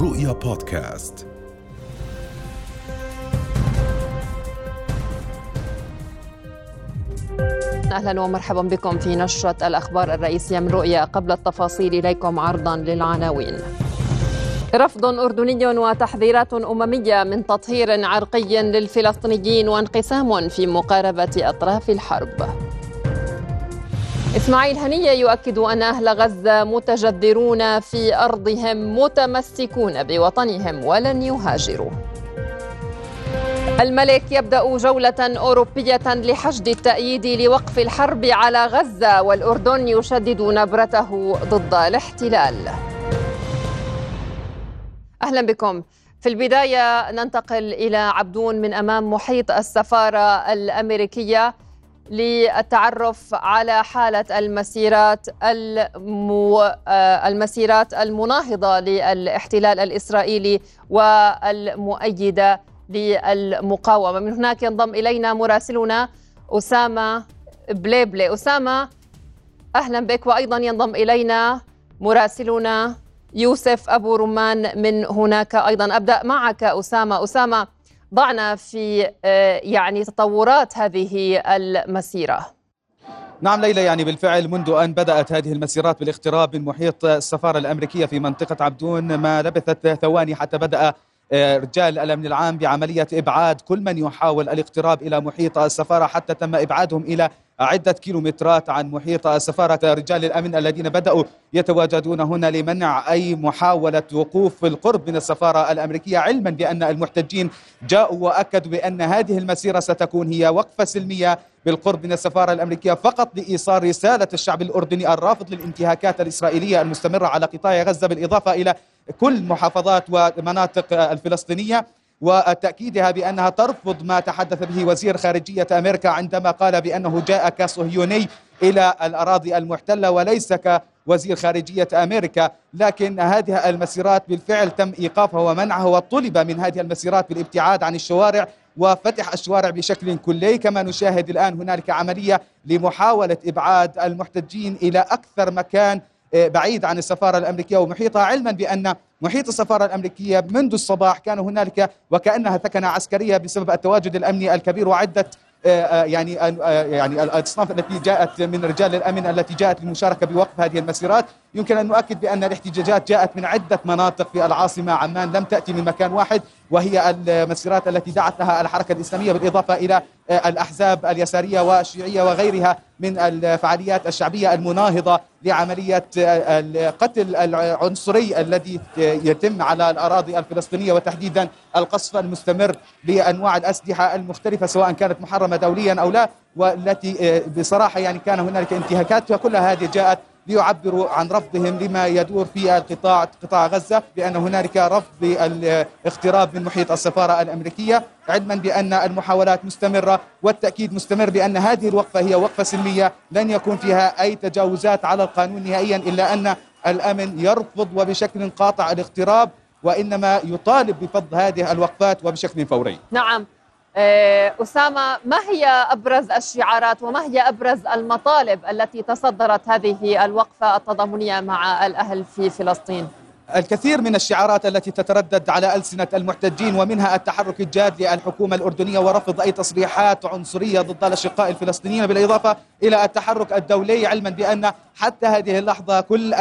رؤيا بودكاست أهلا ومرحبا بكم في نشرة الأخبار الرئيسية من رؤيا قبل التفاصيل إليكم عرضا للعناوين. رفض أردني وتحذيرات أممية من تطهير عرقي للفلسطينيين وانقسام في مقاربة أطراف الحرب. إسماعيل هنية يؤكد أن أهل غزة متجذرون في أرضهم متمسكون بوطنهم ولن يهاجروا. الملك يبدأ جولة أوروبية لحشد التأييد لوقف الحرب على غزة والأردن يشدد نبرته ضد الاحتلال. أهلا بكم. في البداية ننتقل إلى عبدون من أمام محيط السفارة الأمريكية للتعرف على حالة المسيرات المو... المسيرات المناهضة للاحتلال الإسرائيلي والمؤيدة للمقاومة. من هناك ينضم إلينا مراسلنا أسامة بليبلي. أسامة أهلا بك. وأيضا ينضم إلينا مراسلنا يوسف أبو رمان من هناك. أيضا أبدأ معك أسامة. أسامة ضعنا في يعني تطورات هذه المسيرة. نعم ليلى يعني بالفعل منذ أن بدأت هذه المسيرات بالاقتراب من محيط السفارة الأمريكية في منطقة عبدون ما لبثت ثواني حتى بدأ رجال الأمن العام بعملية إبعاد كل من يحاول الاقتراب إلى محيط السفارة حتى تم إبعادهم إلى عدة كيلومترات عن محيط السفارة رجال الأمن الذين بدأوا يتواجدون هنا لمنع أي محاولة وقوف في القرب من السفارة الأمريكية علما بأن المحتجين جاءوا وأكدوا بأن هذه المسيرة ستكون هي وقفة سلمية بالقرب من السفارة الأمريكية فقط لإيصال رسالة الشعب الأردني الرافض للانتهاكات الإسرائيلية المستمرة على قطاع غزة بالإضافة إلى كل محافظات ومناطق الفلسطينية. وتأكيدها بأنها ترفض ما تحدث به وزير خارجية أمريكا عندما قال بأنه جاء كصهيوني إلى الأراضي المحتلة وليس كوزير خارجية أمريكا لكن هذه المسيرات بالفعل تم إيقافها ومنعها وطلب من هذه المسيرات بالابتعاد عن الشوارع وفتح الشوارع بشكل كلي. كما نشاهد الآن هنالك عملية لمحاولة إبعاد المحتجين إلى أكثر مكان بعيد عن السفارة الأمريكية ومحيطها علما بأن محيط السفارة الأمريكية منذ الصباح كان هنالك وكأنها ثكنة عسكرية بسبب التواجد الأمني الكبير وعدة يعني يعني الاصناف التي جاءت من رجال الأمن التي جاءت للمشاركة بوقف هذه المسيرات. يمكن أن نؤكد بأن الاحتجاجات جاءت من عدة مناطق في العاصمة عمان لم تأتي من مكان واحد وهي المسيرات التي دعت لها الحركة الإسلامية بالإضافة إلى الأحزاب اليسارية والشيوعيه وغيرها من الفعاليات الشعبية المناهضة لعملية القتل العنصري الذي يتم على الأراضي الفلسطينية وتحديدا القصف المستمر بانواع الأسلحة المختلفة سواء كانت محرمة دوليا أو لا والتي بصراحة يعني كان هنالك انتهاكات وكلها هذه جاءت ليعبروا عن رفضهم لما يدور في القطاع قطاع غزة بأن هنالك رفض بالاقتراب من محيط السفارة الأمريكية علما بأن المحاولات مستمرة والتأكيد مستمر بأن هذه الوقفة هي وقفة سلمية لن يكون فيها أي تجاوزات على القانون نهائيا إلا أن الأمن يرفض وبشكل قاطع الاقتراب وإنما يطالب بفض هذه الوقفات وبشكل فوري. نعم أسامة ما هي أبرز الشعارات وما هي أبرز المطالب التي تصدرت هذه الوقفة التضامنية مع الأهل في فلسطين؟ الكثير من الشعارات التي تتردد على ألسنة المحتجين ومنها التحرك الجاد للحكومة الأردنية ورفض أي تصريحات عنصرية ضد الأشقاء الفلسطينيين بالإضافة إلى التحرك الدولي علما بأن حتى هذه اللحظة كل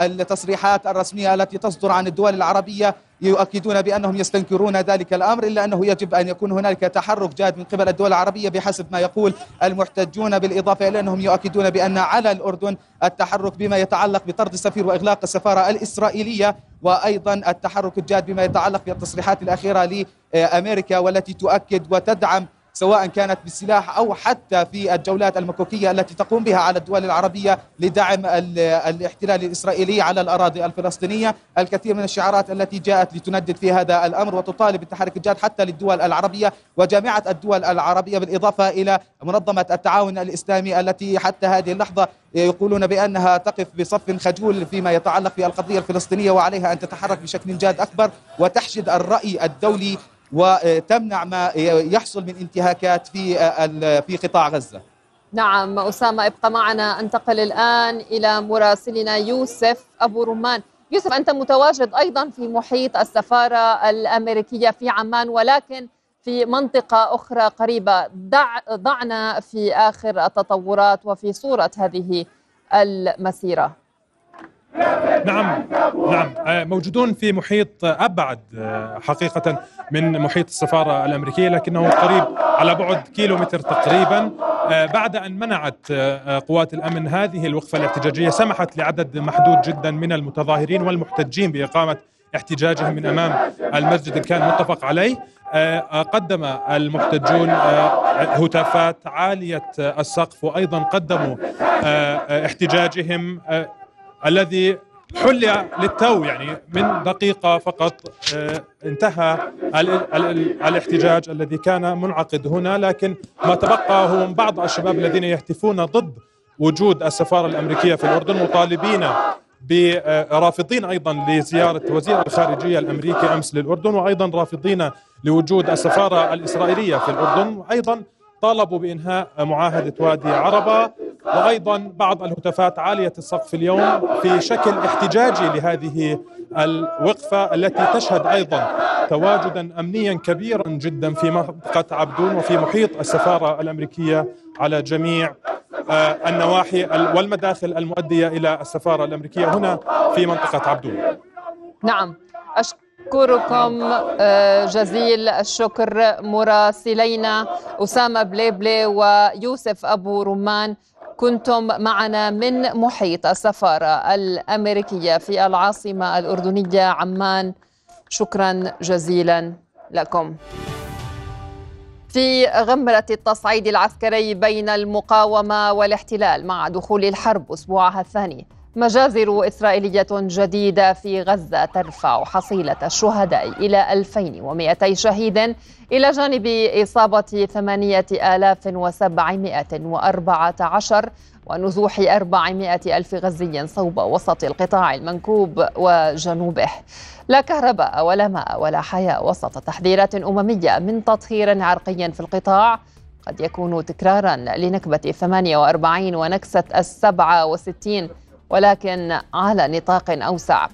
التصريحات الرسمية التي تصدر عن الدول العربية يؤكدون بأنهم يستنكرون ذلك الأمر إلا أنه يجب أن يكون هنالك تحرك جاد من قبل الدول العربية بحسب ما يقول المحتجون. بالإضافة إلى أنهم يؤكدون بأن على الأردن التحرك بما يتعلق بطرد السفير وإغلاق السفارة الإسرائيلية وأيضا التحرك الجاد بما يتعلق بالتصريحات الأخيرة لأمريكا والتي تؤكد وتدعم سواء كانت بالسلاح أو حتى في الجولات المكوكية التي تقوم بها على الدول العربية لدعم الاحتلال الإسرائيلي على الأراضي الفلسطينية، الكثير من الشعارات التي جاءت لتندد في هذا الأمر وتطالب بالتحرك الجاد حتى للدول العربية وجامعة الدول العربية بالإضافة إلى منظمة التعاون الإسلامي التي حتى هذه اللحظة يقولون بأنها تقف بصف خجول فيما يتعلق بالقضية الفلسطينية وعليها أن تتحرك بشكل جاد أكبر وتحشد الرأي الدولي وتمنع ما يحصل من انتهاكات في في قطاع غزة. نعم أسامة ابقى معنا. أنتقل الآن إلى مراسلنا يوسف أبو رمان. يوسف أنت متواجد أيضا في محيط السفارة الأمريكية في عمان ولكن في منطقة أخرى قريبة. دع ضعنا في آخر التطورات وفي صورة هذه المسيرة. نعم نعم. آه، موجودون في محيط أبعد آه، حقيقة من محيط السفارة الأمريكية لكنه قريب على بعد كيلومتر تقريبا. آه، بعد أن منعت قوات الأمن هذه الوقفة الاحتجاجية سمحت لعدد محدود جدا من المتظاهرين والمحتجين بإقامة احتجاجهم من أمام المسجد اللي كان متفق عليه قدم المحتجون هتافات عالية السقف وأيضا قدموا احتجاجهم الذي حل للتو يعني من دقيقة فقط آه، انتهى الاحتجاج الذي كان منعقد هنا. لكن ما تبقى هو بعض الشباب الذين يهتفون ضد وجود السفارة الأمريكية في الأردن مطالبين برافضين أيضا لزيارة وزير الخارجية الأمريكي أمس للأردن وأيضا رافضين لوجود السفارة الإسرائيلية في الأردن. وأيضا طالبوا بإنهاء معاهدة وادي عربة. وأيضا بعض الهتافات عالية السقف اليوم في شكل احتجاجي لهذه الوقفة التي تشهد أيضا تواجدا امنيا كبيرا جدا في منطقة عبدون وفي محيط السفارة الأمريكية على جميع آه، النواحي والمداخل المؤدية إلى السفارة الأمريكية هنا في منطقة عبدون. نعم أشكركم آه، جزيل الشكر مراسلينا أسامة بليبلي ويوسف أبو رمان كنتم معنا من محيط السفارة الأمريكية في العاصمة الأردنية عمان. شكرا جزيلا لكم. في غمرة التصعيد العسكري بين المقاومة والاحتلال مع دخول الحرب أسبوعها الثاني مجازر إسرائيلية جديدة في غزة ترفع حصيلة الشهداء إلى 2200 شهيد إلى جانب إصابة 8714 ونزوح 400 ألف غزي صوب وسط القطاع المنكوب وجنوبه. لا كهرباء ولا ماء ولا حياة وسط تحذيرات أممية من تطهير عرقي في القطاع. قد يكون تكرارا لنكبة 48 ونكسة السبعة وستين ولكن على نطاق أوسع.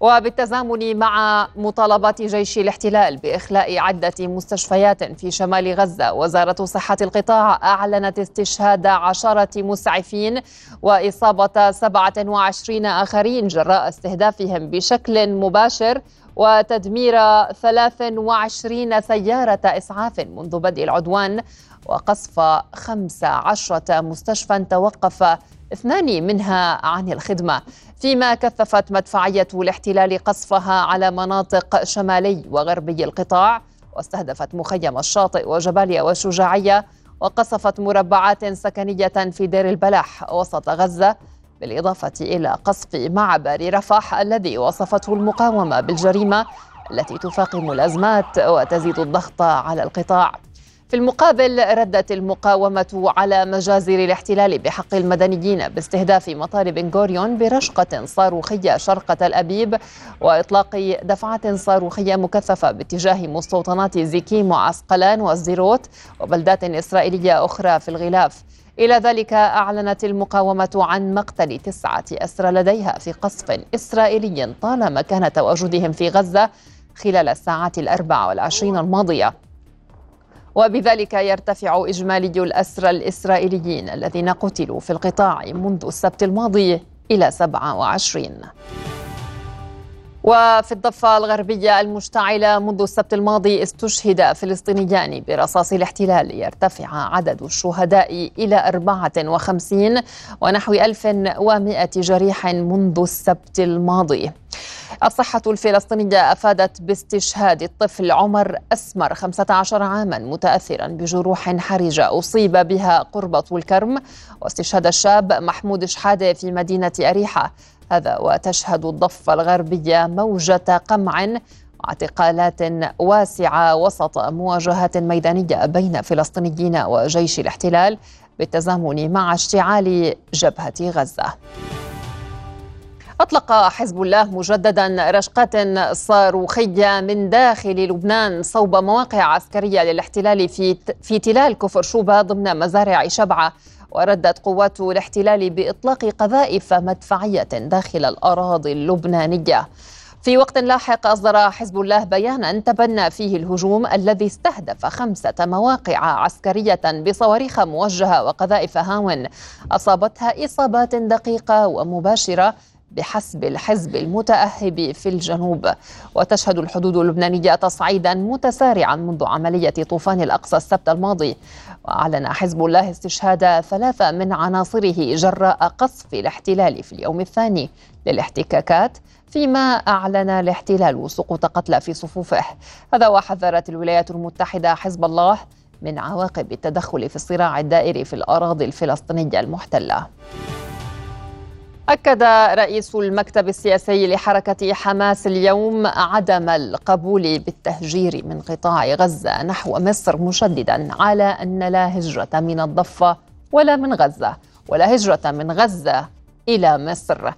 وبالتزامن مع مطالبات جيش الاحتلال بإخلاء عدة مستشفيات في شمال غزة وزارة صحة القطاع أعلنت استشهاد عشرة مسعفين وإصابة 27 آخرين جراء استهدافهم بشكل مباشر وتدمير 23 سيارة إسعاف منذ بدء العدوان وقصف 15 مستشفى توقف اثنان منها عن الخدمة فيما كثفت مدفعية الاحتلال قصفها على مناطق شمالي وغربي القطاع واستهدفت مخيم الشاطئ وجباليا والشجاعية وقصفت مربعات سكنية في دير البلح وسط غزة بالإضافة إلى قصف معبر رفح الذي وصفته المقاومة بالجريمة التي تفاقم الأزمات وتزيد الضغط على القطاع. في المقابل ردت المقاومة على مجازر الاحتلال بحق المدنيين باستهداف مطار بن غوريون برشقة صاروخية شرق تل أبيب وإطلاق دفعات صاروخية مكثفة باتجاه مستوطنات زيكيم وعسقلان والزيروت وبلدات إسرائيلية أخرى في الغلاف. إلى ذلك أعلنت المقاومة عن مقتل تسعة أسرى لديها في قصف إسرائيلي طال مكان تواجدهم في غزة خلال الساعات الأربع والعشرين الماضية. وبذلك يرتفع إجمالي الأسرى الإسرائيليين الذين قتلوا في القطاع منذ السبت الماضي إلى 27 وفي الضفة الغربية المشتعلة منذ السبت الماضي استشهد فلسطينيان برصاص الاحتلال يرتفع عدد الشهداء إلى 54 ونحو 1100 جريح منذ السبت الماضي. الصحة الفلسطينية أفادت باستشهاد الطفل عمر أسمر 15 عاما متأثرا بجروح حرجة أصيب بها قرب طول واستشهاد الشاب محمود شحادة في مدينة أريحة. هذا وتشهد الضفة الغربية موجة قمع اعتقالات واسعة وسط مواجهات ميدانية بين فلسطينيين وجيش الاحتلال بالتزامن مع اشتعال جبهة غزة. أطلق حزب الله مجددا رشقات صاروخية من داخل لبنان صوب مواقع عسكرية للاحتلال في في تلال كفر شوبة ضمن مزارع شبعة. وردت قوات الاحتلال بإطلاق قذائف مدفعية داخل الأراضي اللبنانية. في وقت لاحق أصدر حزب الله بيانا تبنى فيه الهجوم الذي استهدف خمسة مواقع عسكرية بصواريخ موجهة وقذائف هاون. أصابتها إصابات دقيقة ومباشرة بحسب الحزب المتأهب في الجنوب. وتشهد الحدود اللبنانية تصعيدا متسارعا منذ عملية طوفان الأقصى السبت الماضي. وأعلن حزب الله استشهاد ثلاثة من عناصره جراء قصف الاحتلال في اليوم الثاني للاحتكاكات فيما أعلن الاحتلال سقوط قتلى في صفوفه. هذا وحذرت الولايات المتحدة حزب الله من عواقب التدخل في الصراع الدائري في الأراضي الفلسطينية المحتلة. أكد رئيس المكتب السياسي لحركة حماس اليوم عدم القبول بالتهجير من قطاع غزة نحو مصر مشددا على أن لا هجرة من الضفة ولا من غزة ولا هجرة من غزة إلى مصر.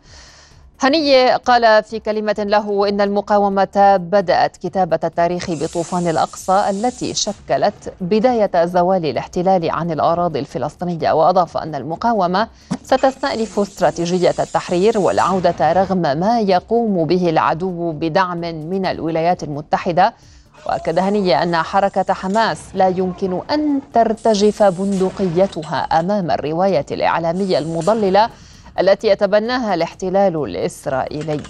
هنية قال في كلمة له إن المقاومة بدأت كتابة التاريخ بطوفان الأقصى التي شكلت بداية زوال الاحتلال عن الأراضي الفلسطينية. وأضاف أن المقاومة ستستأنف استراتيجية التحرير والعودة رغم ما يقوم به العدو بدعم من الولايات المتحدة. وأكد هنيه أن حركة حماس لا يمكن أن ترتجف بندقيتها أمام الرواية الإعلامية المضللة التي يتبناها الاحتلال الإسرائيلي.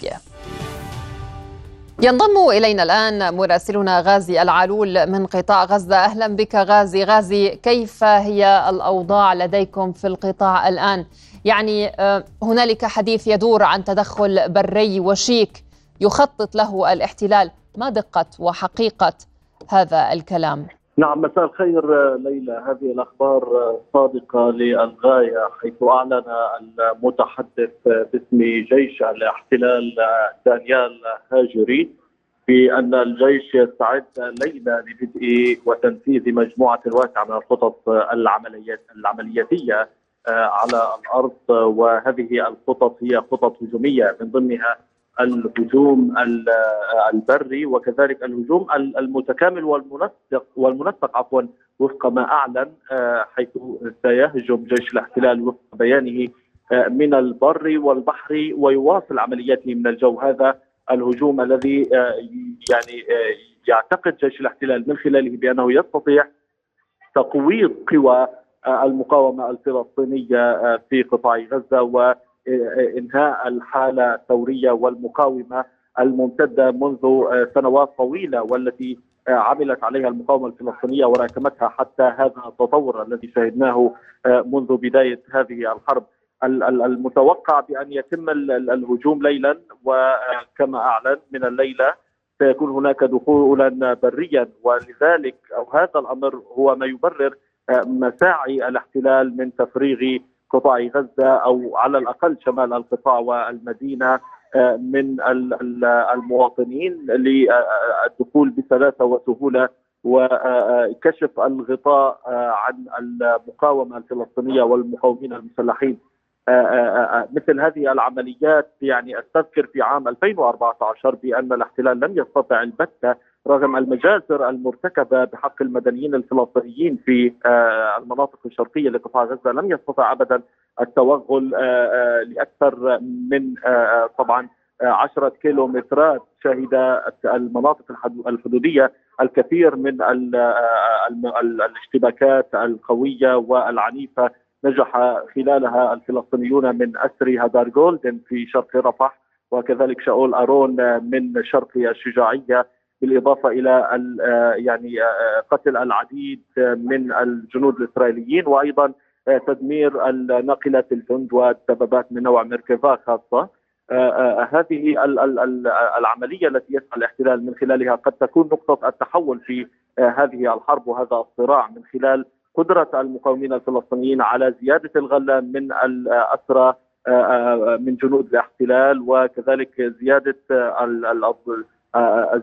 ينضم إلينا الآن مراسلنا غازي العلول من قطاع غزة. أهلا بك غازي. غازي كيف هي الأوضاع لديكم في القطاع الآن؟ يعني آه، هنالك حديث يدور عن تدخل بري وشيك يخطط له الاحتلال. ما دقة وحقيقة هذا الكلام؟ نعم مساء الخير ليلى. هذه الأخبار صادقة للغاية حيث أعلن المتحدث باسم جيش الاحتلال دانيال هاجري بان الجيش يستعد ليلى لبدء وتنفيذ مجموعة واسعه من الخطط العمليات العملياتيه على الأرض. وهذه الخطط هي خطط هجومية من ضمنها الهجوم البري وكذلك الهجوم المتكامل والمنسق والمنسق عفوا وفق ما أعلن آه، حيث سيهجم جيش الاحتلال وفق بيانه آه، من البر والبحر ويواصل عملياته من الجو. هذا الهجوم الذي آه، يعني يعتقد جيش الاحتلال من خلاله بأنه يستطيع تقويض قوى المقاومة الفلسطينية في قطاع غزة و إنهاء الحالة الثورية والمقاومة الممتدة منذ سنوات طويلة والتي عملت عليها المقاومة الفلسطينية وراكمتها حتى هذا التطور الذي شهدناه منذ بداية هذه الحرب. المتوقع بأن يتم الهجوم ليلا وكما أعلن من الليلة سيكون هناك دخولا بريا ولذلك هذا الأمر هو ما يبرر مساعي الاحتلال من تفريغ قطاع غزة أو على الأقل شمال القطاع والمدينة آه، من المواطنين للدخول بسلاسة وسهولة وكشف الغطاء آه، عن المقاومة الفلسطينية والمقاومين المسلحين. آه، مثل هذه العمليات يعني أستذكر في عام 2014 بأن الاحتلال لم يستطع البته رغم المجازر المرتكبة بحق المدنيين الفلسطينيين في آه، المناطق الشرقية لقطاع غزة لم يستطع ابدا التوغل آه، آه، لأكثر من طبعا عشرة كيلومترات شهد المناطق الحدودية الكثير من الاشتباكات القوية والعنيفة نجح خلالها الفلسطينيون من أسر هدار جولدن في شرق رفح وكذلك شاول أرون من شرق الشجاعية بالإضافة إلى آه، يعني آه، قتل العديد من الجنود الإسرائيليين وأيضا آه، تدمير ناقله الجند والدبابات من نوع ميركفا خاصة. هذه العملية التي يسعى الاحتلال من خلالها قد تكون نقطة التحول في هذه الحرب وهذا الصراع من خلال قدرة المقاومين الفلسطينيين على زيادة الغله من الاسرى من جنود الاحتلال وكذلك زيادة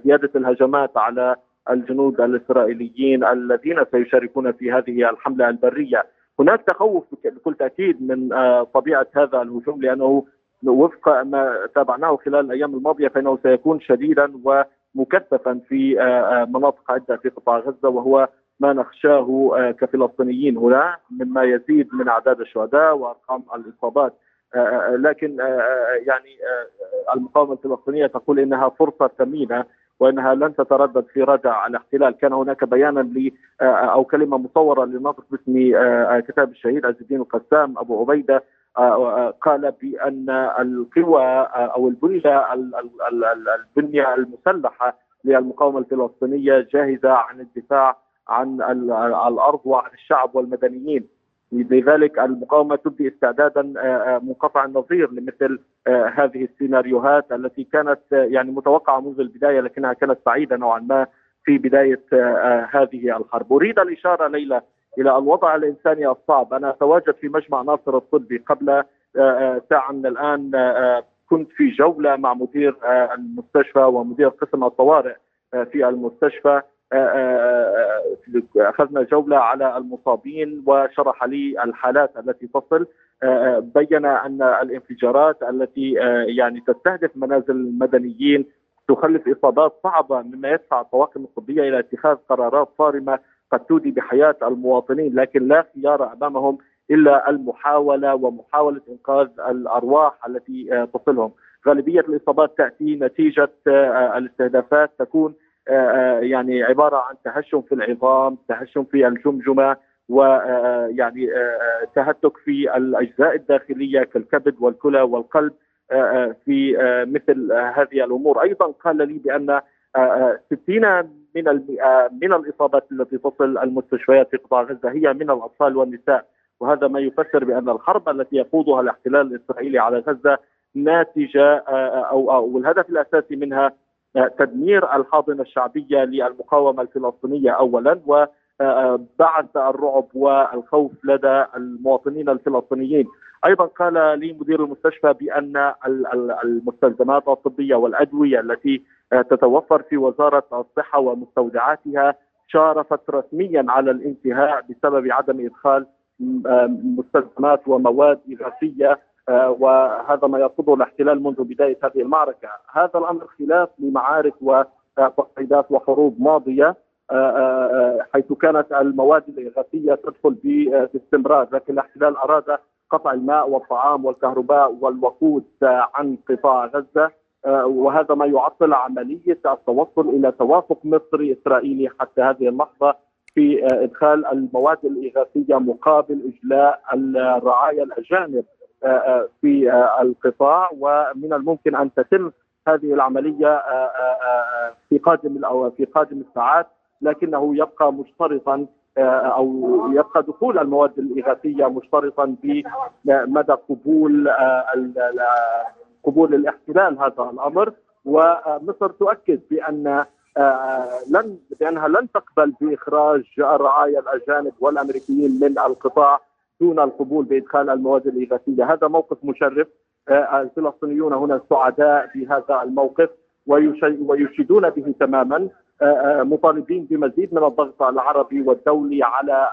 زيادة الهجمات على الجنود الإسرائيليين الذين سيشاركون في هذه الحملة البرية. هناك تخوف بكل تأكيد من آه، طبيعة هذا الهجوم لأنه وفق ما تابعناه خلال الأيام الماضية فإنه سيكون شديدا ومكثفا في آه، آه، مناطق عدة في قطاع غزة وهو ما نخشاه كفلسطينيين هنا مما يزيد من أعداد الشهداء وأرقام الإصابات لكن يعني المقاومة الفلسطينية تقول إنها فرصة ثمينة وإنها لن تتردد في ردع الاحتلال، كان هناك بيانا ل أو كلمة مصورة لناطق باسم كتاب الشهيد عز الدين القسام أبو عبيدة قال بأن القوى أو البنية البنية المسلحة للمقاومة الفلسطينية جاهزة عن الدفاع عن الأرض وعن الشعب والمدنيين. لذلك المقاومة تبدي استعدادا منقطع النظير لمثل هذه السيناريوهات التي كانت يعني متوقعة منذ البداية لكنها كانت بعيدة نوعا ما في بداية هذه الحرب. أريد الإشارة ليلى إلى الوضع الإنساني الصعب، أنا أتواجد في مجمع ناصر الطبي قبل ساعة من الآن كنت في جولة مع مدير المستشفى ومدير قسم الطوارئ في المستشفى أخذنا جولة على المصابين وشرح لي الحالات التي تصل. بين أن الانفجارات التي يعني تستهدف منازل المدنيين تخلف إصابات صعبة مما يدفع الطواقم الطبية إلى اتخاذ قرارات صارمة قد تودي بحياة المواطنين لكن لا خيار أمامهم إلا المحاولة ومحاولة إنقاذ الأرواح التي تصلهم. غالبية الإصابات تأتي نتيجة الاستهدافات تكون يعني عبارة عن تهشم في العظام، تهشم في الجمجمة ويعني تهتك في الأجزاء الداخلية كالكبد والكلى والقلب في مثل هذه الأمور، أيضا قال لي بأن 60 من من الإصابات التي تصل المستشفيات في قطاع غزة هي من الأطفال والنساء. وهذا ما يفسر بأن الحرب التي يخوضها الاحتلال الإسرائيلي على غزة ناتجة أو أو الهدف الأساسي منها تدمير الحاضنة الشعبية للمقاومة الفلسطينية اولا وبعث الرعب والخوف لدى المواطنين الفلسطينيين. أيضا قال لي مدير المستشفى بأن المستلزمات الطبية والأدوية التي تتوفر في وزارة الصحة ومستودعاتها شارفت رسميا على الانتهاء بسبب عدم إدخال مستلزمات ومواد إغاثية وهذا ما يرفضه الاحتلال منذ بداية هذه المعركة، هذا الأمر خلاف لمعارك وتصعيدات وحروب ماضية حيث كانت المواد الاغاثيه تدخل باستمرار، لكن الاحتلال أراد قطع الماء والطعام والكهرباء والوقود عن قطاع غزة. وهذا ما يعطل عملية التوصل إلى توافق مصري إسرائيلي حتى هذه اللحظة في إدخال المواد الإغاثية مقابل إجلاء الرعايا الأجانب. في القطاع ومن الممكن أن تتم هذه العملية في قادم أو في قادم الساعات لكنه يبقى مشترطا أو يبقى دخول المواد الإغاثية مشترطا بمدى قبول قبول الاحتلال هذا الأمر. ومصر تؤكد بأن لن بأنها لن تقبل بإخراج الرعايا الأجانب والأمريكيين من القطاع دون القبول بإدخال المواد الاغاثيه، هذا موقف مشرف. الفلسطينيون هنا سعداء بهذا الموقف ويشيدون به تماما. مطالبين بمزيد من الضغط العربي والدولي على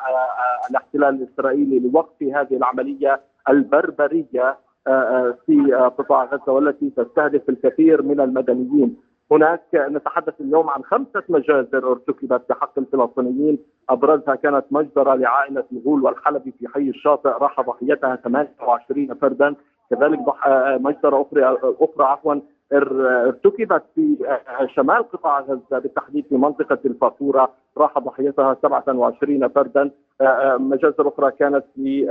الاحتلال الإسرائيلي لوقف هذه العملية البربرية في قطاع غزة والتي تستهدف الكثير من المدنيين. هناك نتحدث اليوم عن خمسة مجازر ارتكبت بحق الفلسطينيين. أبرزها كانت مجزرة لعائلة الغول والحلبي في حي الشاطئ راح ضحيتها 28 فردا. كذلك مجزرة أخرى أخرى عفوا ارتكبت في شمال قطاع غزة بالتحديد في منطقة الفافورة راح ضحيتها 27 فردا. مجازر أخرى كانت في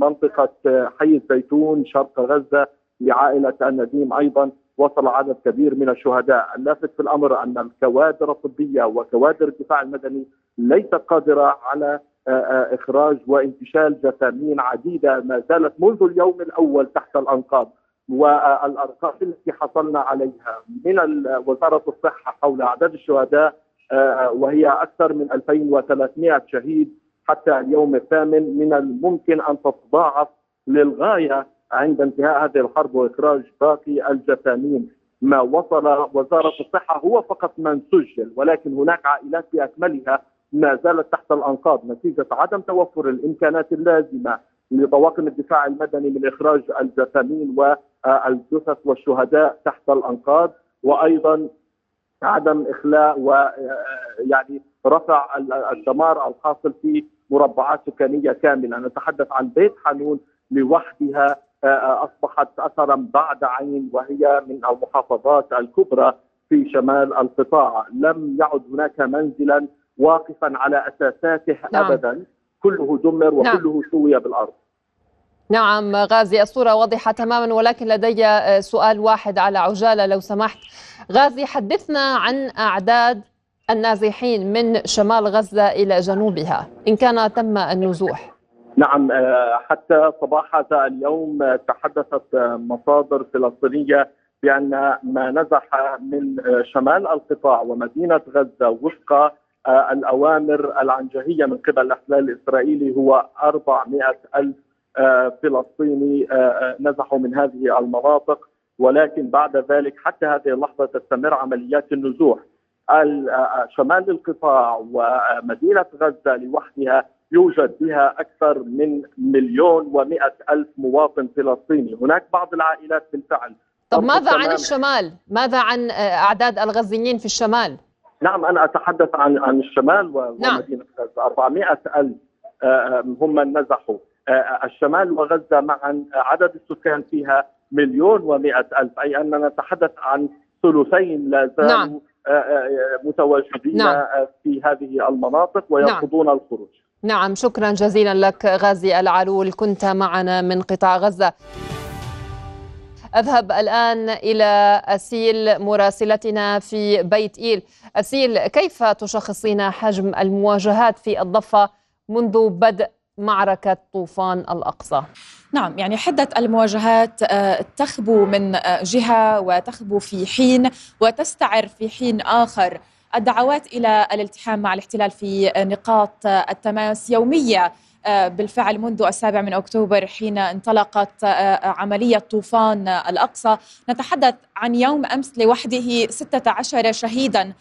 منطقة حي الزيتون شرق غزة لعائلة النديم أيضا. وصل عدد كبير من الشهداء. اللافت في الأمر أن الكوادر الطبية وكوادر الدفاع المدني ليست قادرة على إخراج وانتشال جثامين عديدة ما زالت منذ اليوم الأول تحت الأنقاض والأرقام التي حصلنا عليها من وزارة الصحة حول أعداد الشهداء وهي أكثر من 2300 شهيد حتى اليوم الثامن من الممكن أن تتضاعف للغاية عند انتهاء هذه الحرب وإخراج باقي الجثامين. ما وصل وزارة الصحة هو فقط من سجل ولكن هناك عائلات باكملها ما زالت تحت الأنقاض. نتيجة عدم توفر الإمكانات اللازمة لطواقم الدفاع المدني من إخراج الجثامين والجثث والشهداء تحت الأنقاض وأيضا عدم إخلاء ويعني رفع الدمار الحاصل في مربعات سكانية كاملة، نتحدث عن بيت حانون لوحدها أصبحت اثرا بعد عين وهي من المحافظات الكبرى في شمال القطاع، لم يعد هناك منزلا واقفا على أساساته نعم. ابدا، كله دمر نعم. وكله نعم. سوي بالأرض. نعم غازي الصورة واضحة تماما ولكن لدي سؤال واحد على عجالة لو سمحت غازي حدثنا عن أعداد النازحين من شمال غزة إلى جنوبها إن كان تم النزوح نعم آه، حتى صباح هذا اليوم تحدثت مصادر فلسطينية بأن ما نزح من شمال القطاع ومدينة غزة وفق آه، الأوامر العنجهية من قبل الاحتلال الإسرائيلي هو 400 ألف آه، فلسطيني نزحوا من هذه المناطق. ولكن بعد ذلك حتى هذه اللحظة تستمر عمليات النزوح. شمال القطاع ومدينة غزة لوحدها يوجد بها أكثر من مليون ومئة ألف مواطن فلسطيني هناك بعض العائلات بالفعل طب ماذا عن الشمال؟ ماذا عن أعداد الغزيين في الشمال؟ نعم أنا أتحدث عن عن الشمال نعم. ومدينة غزة 400 ألف آه، هم من نزحوا آه، الشمال وغزة معا عدد السكان فيها مليون ومئة ألف أي أننا نتحدث عن ثلثين لا زالوا نعم. آه، آه، متواجدين نعم. آه، في هذه المناطق ويرفضون نعم. الخروج نعم شكرا جزيلا لك غازي العلول. كنت معنا من قطاع غزة. أذهب الآن إلى أسيل مراسلتنا في بيت إيل. أسيل كيف تشخصين حجم المواجهات في الضفة منذ بدء معركة طوفان الأقصى؟ نعم يعني حدة المواجهات آه، تخبو من آه، جهة وتخبو في حين وتستعر في حين آخر. الدعوات إلى الالتحام مع الاحتلال في نقاط التماس يومية آه، بالفعل منذ السابع من أكتوبر حين انطلقت عملية طوفان الأقصى. نتحدث عن يوم أمس لوحده 16 شهيدا. آه،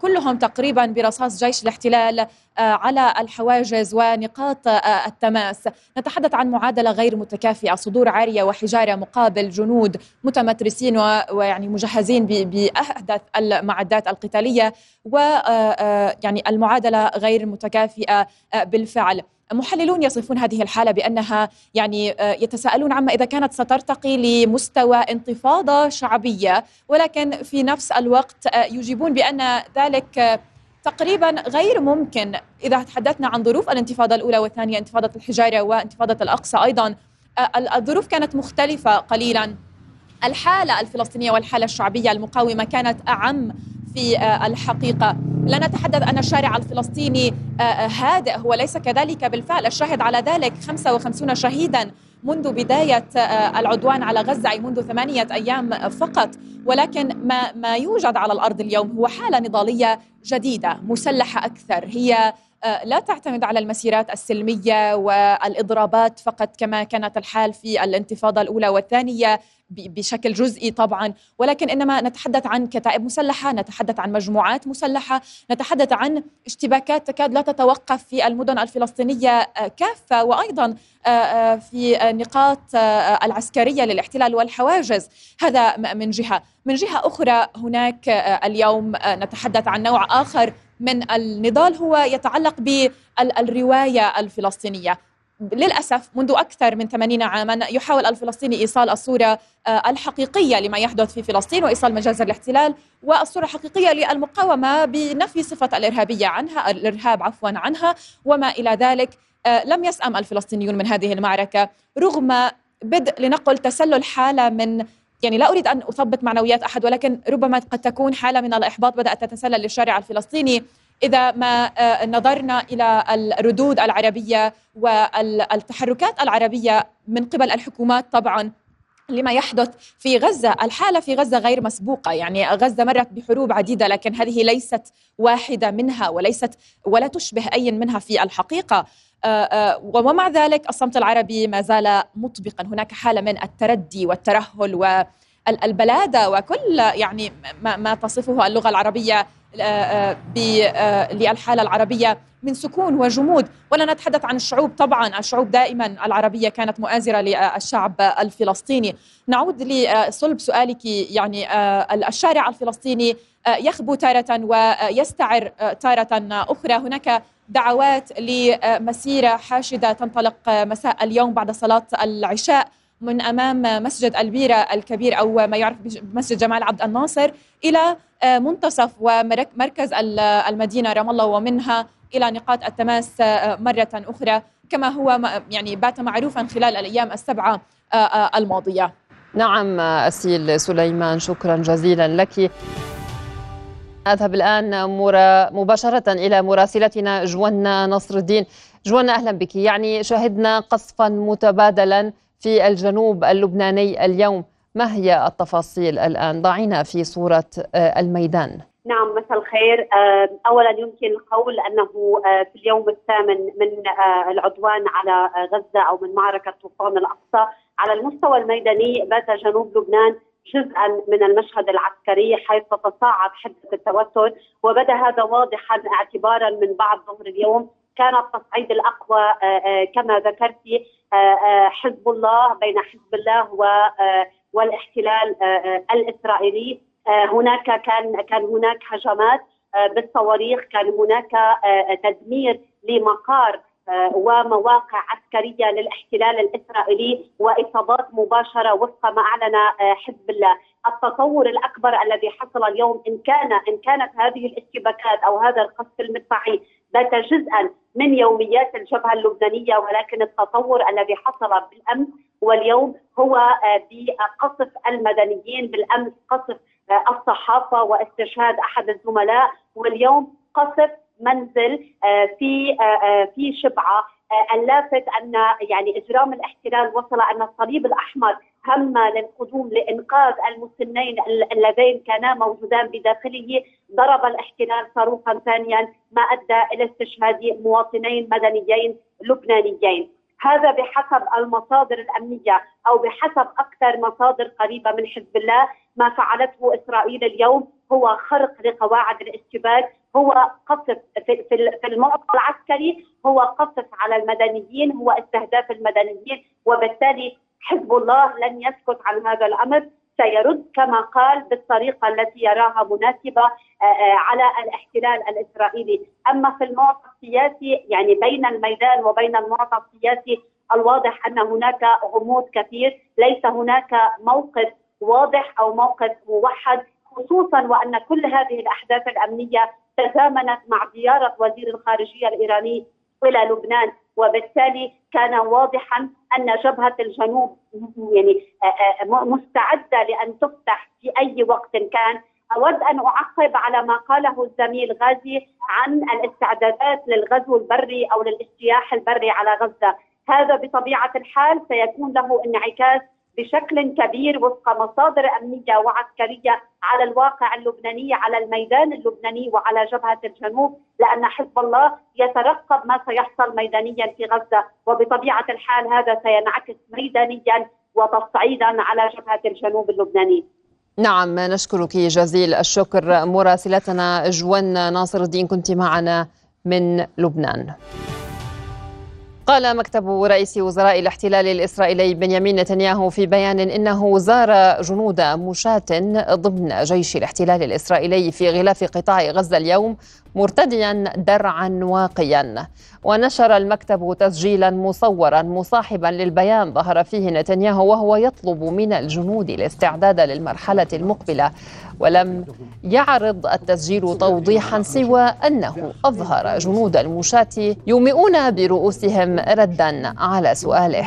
كلهم تقريبا برصاص جيش الاحتلال آه، على الحواجز ونقاط آه، التماس. نتحدث عن معادلة غير متكافئة صدور عارية وحجارة مقابل جنود متمترسين ويعني مجهزين بأحدث المعدات القتالية ويعني المعادلة غير متكافئة بالفعل. محللون يصفون هذه الحالة بأنها يعني آه، يتساءلون عما إذا كانت سترتقي لمستوى انتفاضة شعبية. ولكن في نفس الوقت آه، يجيبون بأن ذلك آه، تقريبا غير ممكن. إذا تحدثنا عن ظروف الانتفاضة الأولى والثانية انتفاضة الحجارة وانتفاضة الأقصى أيضا الظروف كانت مختلفة قليلا. الحالة الفلسطينية والحالة الشعبية المقاومة كانت أعم في آه، الحقيقة. لا نتحدث أن الشارع الفلسطيني آه، آه، هادئ هو ليس كذلك. بالفعل الشاهد على ذلك 55 شهيدا منذ بداية العدوان على غزة منذ ثمانية أيام فقط. ولكن ما, ما يوجد على الأرض اليوم هو حالة نضالية جديدة مسلحة أكثر. هي لا تعتمد على المسيرات السلمية والإضرابات فقط كما كانت الحال في الانتفاضة الأولى والثانية بشكل جزئي طبعا. ولكن إنما نتحدث عن كتائب مسلحة نتحدث عن مجموعات مسلحة نتحدث عن اشتباكات تكاد لا تتوقف في المدن الفلسطينية آه، كافة. وأيضا آه، آه، في نقاط العسكرية للاحتلال والحواجز. هذا من جهة. من جهة أخرى هناك اليوم نتحدث عن نوع آخر من النضال هو يتعلق بالروايه الفلسطينية. للأسف منذ أكثر من 80 عاما يحاول الفلسطيني إيصال الصورة آه، الحقيقية لما يحدث في فلسطين وإيصال مجازر الاحتلال والصورة الحقيقية للمقاومة بنفي صفة الإرهابية عنها الإرهاب عفوا عنها وما إلى ذلك. آه، لم يسأم الفلسطينيون من هذه المعركة رغم بدء لنقل تسلل حالة من يعني لا أريد أن أثبت معنويات أحد ولكن ربما قد تكون حالة من الإحباط بدأت تتسلل للشارع الفلسطيني. إذا ما آه، نظرنا إلى الردود العربية والتحركات العربية من قبل الحكومات طبعا لما يحدث في غزة، الحالة في غزة غير مسبوقة، يعني غزة مرت بحروب عديدة لكن هذه ليست واحدة منها وليست ولا تشبه أي منها في الحقيقة، آه، آه، ومع ذلك الصمت العربي ما زال مطبقا، هناك حالة من التردي والترهل والبلاده وكل يعني ما تصفه اللغة العربية للحالة العربية من سكون وجمود. ولا نتحدث عن الشعوب. طبعا الشعوب دائما العربية كانت مؤازرة للشعب الفلسطيني. نعود لصلب سؤالك. يعني الشارع الفلسطيني يخبو تارة ويستعر تارة أخرى. هناك دعوات لمسيرة حاشدة تنطلق مساء اليوم بعد صلاة العشاء. من أمام مسجد البيرة الكبير أو ما يعرف بمسجد جمال عبد الناصر إلى منتصف ومركز المدينة رام الله ومنها إلى نقاط التماس مرة أخرى كما هو يعني بات معروفا خلال الأيام السبعة الماضية. نعم أسيل سليمان شكرا جزيلا لك. أذهب الآن مباشرة إلى مراسلتنا جوانا نصر الدين جوانا أهلا بك يعني شهدنا قصفا متبادلا في الجنوب اللبناني اليوم. ما هي التفاصيل الآن؟ ضعينا في صورة الميدان. نعم مساء الخير. اولا يمكن القول أنه في اليوم الثامن من العدوان على غزة أو من معركة طوفان الأقصى على المستوى الميداني بات جنوب لبنان جزءا من المشهد العسكري حيث تتصاعد حدة التوتر وبدأ هذا واضحا اعتبارا من بعد ظهر اليوم كان التصعيد الأقوى كما ذكرتي حزب الله بين حزب الله والاحتلال الإسرائيلي. هناك كان كان هناك هجمات بالصواريخ كان هناك تدمير لمقار ومواقع عسكرية للاحتلال الإسرائيلي وإصابات مباشرة وفق ما أعلن حزب الله، التطور الأكبر الذي حصل اليوم إن كان إن كانت هذه الاشتباكات أو هذا القصف المدفعي بات جزءا من يوميات الجبهة اللبنانية ولكن التطور الذي حصل بالأمس واليوم هو بقصف المدنيين بالأمس قصف الصحافة واستشهاد أحد الزملاء واليوم قصف منزل في في شبعة اللافت أن يعني إجرام الاحتلال وصل أن الصليب الأحمر هم للقدوم لإنقاذ المسنين اللذين كانا موجودان بداخله ضرب الاحتلال صاروخا ثانيا ما أدى إلى استشهاد مواطنين مدنيين لبنانيين. هذا بحسب المصادر الأمنية أو بحسب أكثر مصادر قريبة من حزب الله. ما فعلته إسرائيل اليوم هو خرق لقواعد الاشتباك هو قصف في المعطى العسكري هو قصف على المدنيين هو استهداف المدنيين وبالتالي حزب الله لن يسكت عن هذا الأمر. سيرد كما قال بالطريقة التي يراها مناسبة على الاحتلال الإسرائيلي، أما في المعطى السياسي يعني بين الميدان وبين المعطى السياسي الواضح أن هناك غموض كثير، ليس هناك موقف واضح أو موقف موحد خصوصا وأن كل هذه الأحداث الأمنية تزامنت مع زيارة وزير الخارجية الإيراني إلى لبنان. وبالتالي كان واضحا أن جبهة الجنوب يعني مستعدة لأن تفتح في أي وقت كان. أود أن أعقب على ما قاله الزميل غازي عن الاستعدادات للغزو البري أو للاجتياح البري على غزة. هذا بطبيعة الحال سيكون له انعكاس بشكل كبير وفق مصادر أمنية وعسكرية على الواقع اللبناني على الميدان اللبناني وعلى جبهة الجنوب لأن حزب الله يترقب ما سيحصل ميدانيا في غزة وبطبيعة الحال هذا سينعكس ميدانيا وتصعيدا على جبهة الجنوب اللبناني. نعم نشكرك جزيل الشكر مراسلتنا جوان ناصر الدين كنت معنا من لبنان. قال مكتب رئيس وزراء الاحتلال الإسرائيلي بنيامين نتنياهو في بيان إنه زار جنود مشاة ضمن جيش الاحتلال الإسرائيلي في غلاف قطاع غزة اليوم مرتديا درعا واقيا. ونشر المكتب تسجيلا مصورا مصاحبا للبيان ظهر فيه نتنياهو وهو يطلب من الجنود الاستعداد للمرحلة المقبلة. ولم يعرض التسجيل توضيحا سوى أنه أظهر جنود المشاة يومئون برؤوسهم ردا على سؤاله.